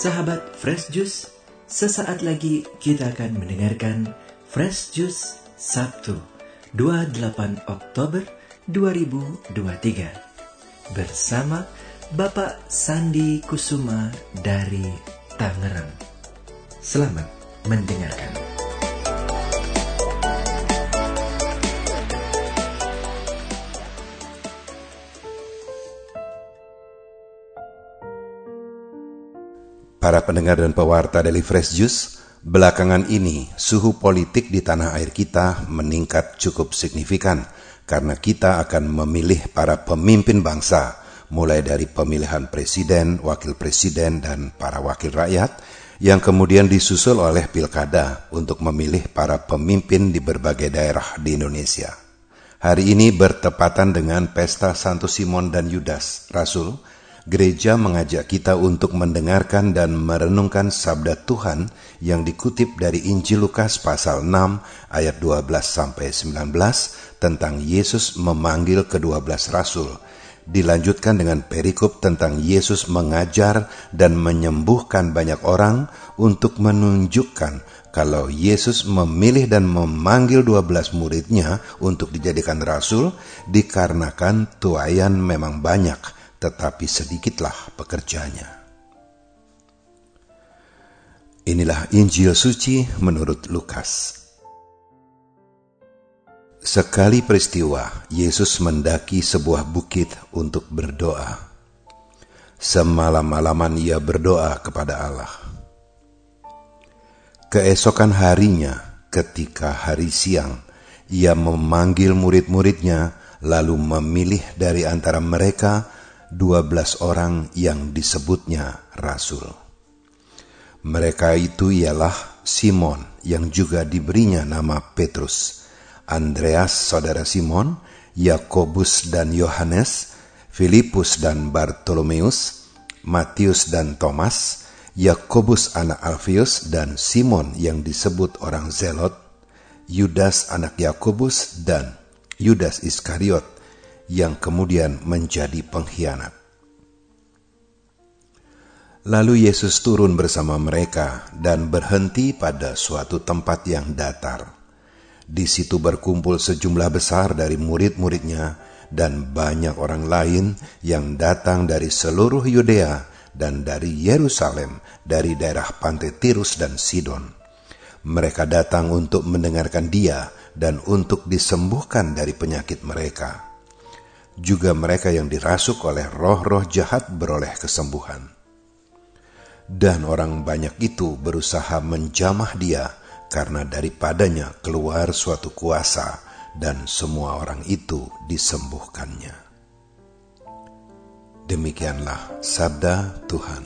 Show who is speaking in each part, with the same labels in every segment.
Speaker 1: Sahabat Fresh Juice, sesaat lagi kita akan mendengarkan Fresh Juice Sabtu 28 Oktober 2023 bersama Bapak Sandi Kusuma dari Tangerang. Selamat mendengarkan.
Speaker 2: Para pendengar dan pewarta Daily Fresh Juice, belakangan ini suhu politik di tanah air kita meningkat cukup signifikan karena kita akan memilih para pemimpin bangsa, mulai dari pemilihan presiden, wakil presiden, dan para wakil rakyat, yang kemudian disusul oleh pilkada untuk memilih para pemimpin di berbagai daerah di Indonesia. Hari ini bertepatan dengan pesta Santo Simon dan Yudas, Rasul, gereja mengajak kita untuk mendengarkan dan merenungkan sabda Tuhan yang dikutip dari Injil Lukas pasal 6 ayat 12 sampai 19 tentang Yesus memanggil kedua belas rasul. Dilanjutkan dengan perikop tentang Yesus mengajar dan menyembuhkan banyak orang untuk menunjukkan kalau Yesus memilih dan memanggil dua belas muridnya untuk dijadikan rasul dikarenakan tuayan memang banyak – tetapi sedikitlah pekerjanya. Inilah Injil suci menurut Lukas. Sekali peristiwa, Yesus mendaki sebuah bukit untuk berdoa. Semalam-malaman ia berdoa kepada Allah. Keesokan harinya, ketika hari siang, ia memanggil murid-muridnya, lalu memilih dari antara mereka dua belas orang yang disebutnya rasul. Mereka itu ialah Simon yang juga diberinya nama Petrus, Andreas saudara Simon, Yakobus dan Yohanes, Filipus dan Bartolomeus, Matius dan Thomas, Yakobus anak Alfius dan Simon yang disebut orang Zelot, Yudas anak Yakobus dan Yudas Iskariot yang kemudian menjadi pengkhianat. Lalu Yesus turun bersama mereka dan berhenti pada suatu tempat yang datar. Di situ berkumpul sejumlah besar dari murid-muridnya dan banyak orang lain yang datang dari seluruh Yudea dan dari Yerusalem, dari daerah pantai Tirus dan Sidon. Mereka datang untuk mendengarkan dia dan untuk disembuhkan dari penyakit mereka juga mereka yang dirasuk oleh roh-roh jahat beroleh kesembuhan. Dan orang banyak itu berusaha menjamah dia karena daripadanya keluar suatu kuasa dan semua orang itu disembuhkannya. Demikianlah sabda Tuhan.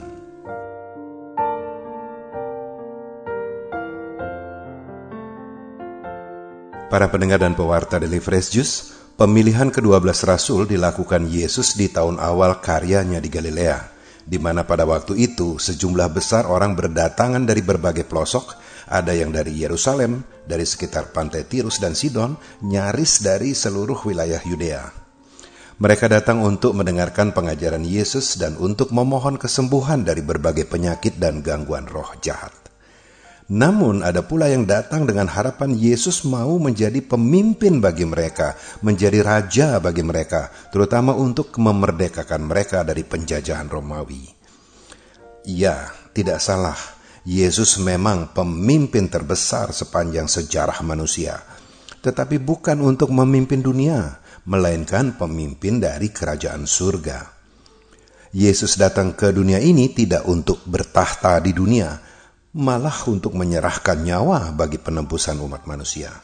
Speaker 2: Para pendengar dan pewarta Daily Fresh Juice, Pemilihan kedua belas rasul dilakukan Yesus di tahun awal karyanya di Galilea, di mana pada waktu itu sejumlah besar orang berdatangan dari berbagai pelosok, ada yang dari Yerusalem, dari sekitar pantai Tirus dan Sidon, nyaris dari seluruh wilayah Yudea. Mereka datang untuk mendengarkan pengajaran Yesus dan untuk memohon kesembuhan dari berbagai penyakit dan gangguan roh jahat. Namun ada pula yang datang dengan harapan Yesus mau menjadi pemimpin bagi mereka, menjadi raja bagi mereka, terutama untuk memerdekakan mereka dari penjajahan Romawi. Ya, tidak salah. Yesus memang pemimpin terbesar sepanjang sejarah manusia. Tetapi bukan untuk memimpin dunia, melainkan pemimpin dari kerajaan surga. Yesus datang ke dunia ini tidak untuk bertahta di dunia, malah untuk menyerahkan nyawa bagi penebusan umat manusia.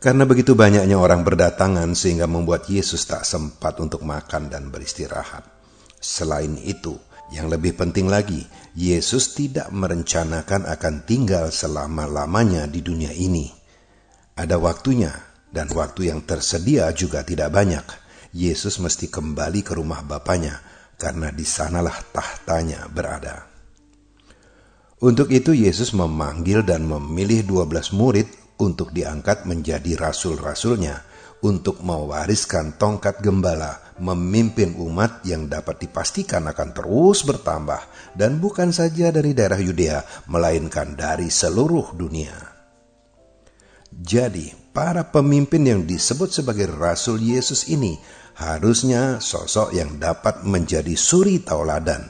Speaker 2: Karena begitu banyaknya orang berdatangan sehingga membuat Yesus tak sempat untuk makan dan beristirahat. Selain itu, yang lebih penting lagi, Yesus tidak merencanakan akan tinggal selama-lamanya di dunia ini. Ada waktunya, dan waktu yang tersedia juga tidak banyak. Yesus mesti kembali ke rumah Bapaknya, karena di sanalah tahtanya berada. Untuk itu Yesus memanggil dan memilih dua belas murid untuk diangkat menjadi rasul-rasulnya untuk mewariskan tongkat gembala, memimpin umat yang dapat dipastikan akan terus bertambah, dan bukan saja dari daerah Yudea, melainkan dari seluruh dunia. Jadi, para pemimpin yang disebut sebagai Rasul Yesus ini harusnya sosok yang dapat menjadi suri tauladan,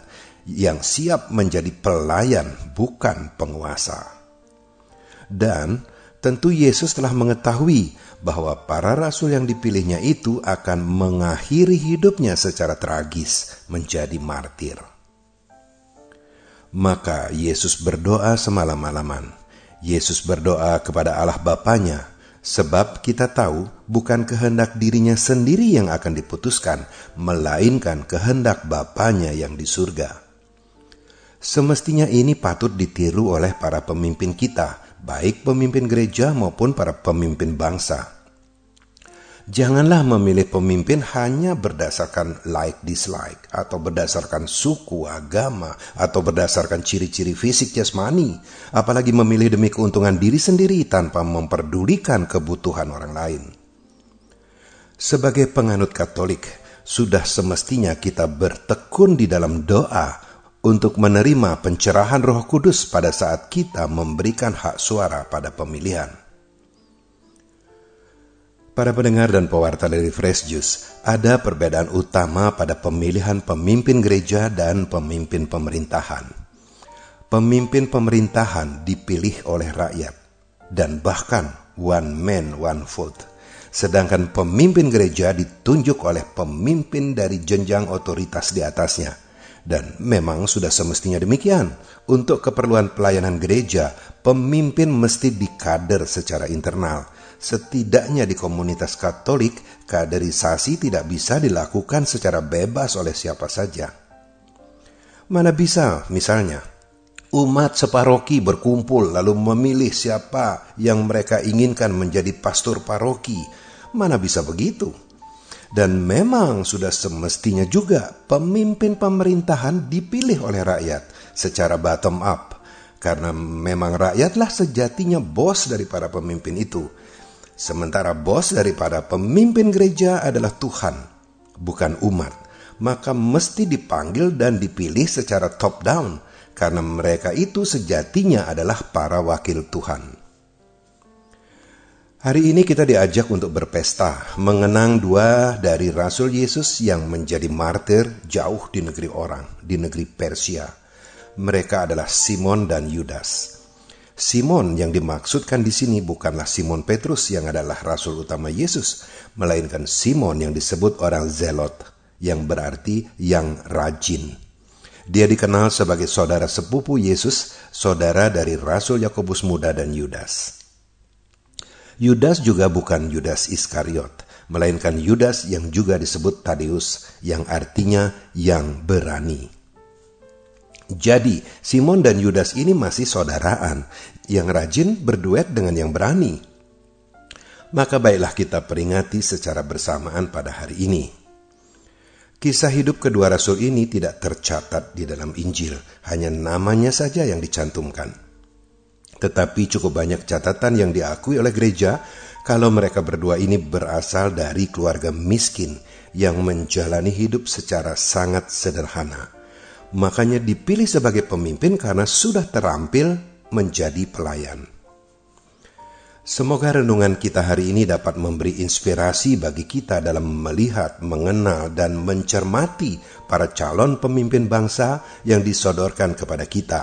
Speaker 2: yang siap menjadi pelayan, bukan penguasa. Dan tentu Yesus telah mengetahui bahwa para rasul yang dipilihnya itu akan mengakhiri hidupnya secara tragis menjadi martir. Maka Yesus berdoa semalam-malaman. Yesus berdoa kepada Allah Bapaknya, sebab kita tahu bukan kehendak dirinya sendiri yang akan diputuskan, melainkan kehendak Bapaknya yang di surga. Semestinya ini patut ditiru oleh para pemimpin kita, baik pemimpin gereja maupun para pemimpin bangsa. Janganlah memilih pemimpin hanya berdasarkan like dislike atau berdasarkan suku, agama, atau berdasarkan ciri-ciri fisik jasmani, apalagi memilih demi keuntungan diri sendiri tanpa memperdulikan kebutuhan orang lain. Sebagai penganut Katolik, sudah semestinya kita bertekun di dalam doa untuk menerima pencerahan Roh Kudus pada saat kita memberikan hak suara pada pemilihan. Para pendengar dan pewarta dari Fresh Juice, ada perbedaan utama pada pemilihan pemimpin gereja dan pemimpin pemerintahan. Pemimpin pemerintahan dipilih oleh rakyat dan bahkan one man one vote. Sedangkan pemimpin gereja ditunjuk oleh pemimpin dari jenjang otoritas di atasnya – dan memang sudah semestinya demikian. Untuk keperluan pelayanan gereja, pemimpin mesti dikader secara internal. Setidaknya di komunitas Katolik, kaderisasi tidak bisa dilakukan secara bebas oleh siapa saja. Mana bisa, misalnya, umat separoki berkumpul lalu memilih siapa yang mereka inginkan menjadi pastor paroki. Mana bisa begitu? Dan memang sudah semestinya juga pemimpin pemerintahan dipilih oleh rakyat secara bottom up. Karena memang rakyatlah sejatinya bos dari para pemimpin itu. Sementara bos daripada pemimpin gereja adalah Tuhan, bukan umat. Maka mesti dipanggil dan dipilih secara top down, karena mereka itu sejatinya adalah para wakil Tuhan. Hari ini kita diajak untuk berpesta, mengenang dua dari Rasul Yesus yang menjadi martir jauh di negeri orang, di negeri Persia. Mereka adalah Simon dan Yudas. Simon yang dimaksudkan di sini bukanlah Simon Petrus yang adalah rasul utama Yesus, melainkan Simon yang disebut orang Zelot, yang berarti yang rajin. Dia dikenal sebagai saudara sepupu Yesus, saudara dari Rasul Yakobus Muda dan Yudas. Yudas juga bukan Yudas Iskariot, melainkan Yudas yang juga disebut Tadeus, yang artinya yang berani. Jadi, Simon dan Yudas ini masih saudaraan, yang rajin berduet dengan yang berani. Maka baiklah kita peringati secara bersamaan pada hari ini. Kisah hidup kedua rasul ini tidak tercatat di dalam Injil, hanya namanya saja yang dicantumkan. Tetapi cukup banyak catatan yang diakui oleh gereja kalau mereka berdua ini berasal dari keluarga miskin yang menjalani hidup secara sangat sederhana. Makanya dipilih sebagai pemimpin karena sudah terampil menjadi pelayan. Semoga renungan kita hari ini dapat memberi inspirasi bagi kita dalam melihat, mengenal, dan mencermati para calon pemimpin bangsa yang disodorkan kepada kita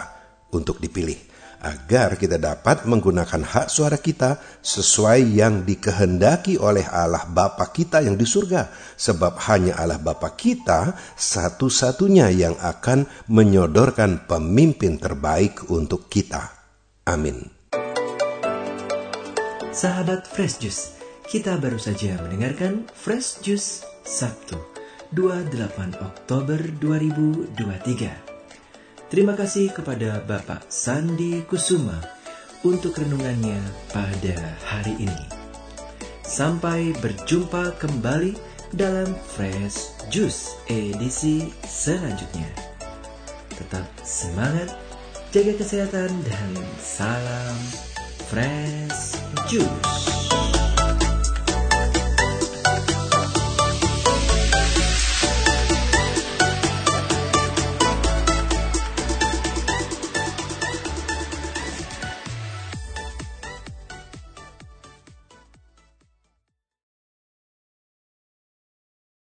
Speaker 2: untuk dipilih agar kita dapat menggunakan hak suara kita sesuai yang dikehendaki oleh Allah Bapa kita yang di surga. Sebab hanya Allah Bapa kita satu-satunya yang akan menyodorkan pemimpin terbaik untuk kita. Amin.
Speaker 1: Sahabat Fresh Juice, kita baru saja mendengarkan Fresh Juice Sabtu 28 Oktober 2023. Terima kasih kepada Bapak Sandi Kusuma untuk renungannya pada hari ini. Sampai berjumpa kembali dalam Fresh Juice edisi selanjutnya. Tetap semangat, jaga kesehatan, dan salam Fresh Juice.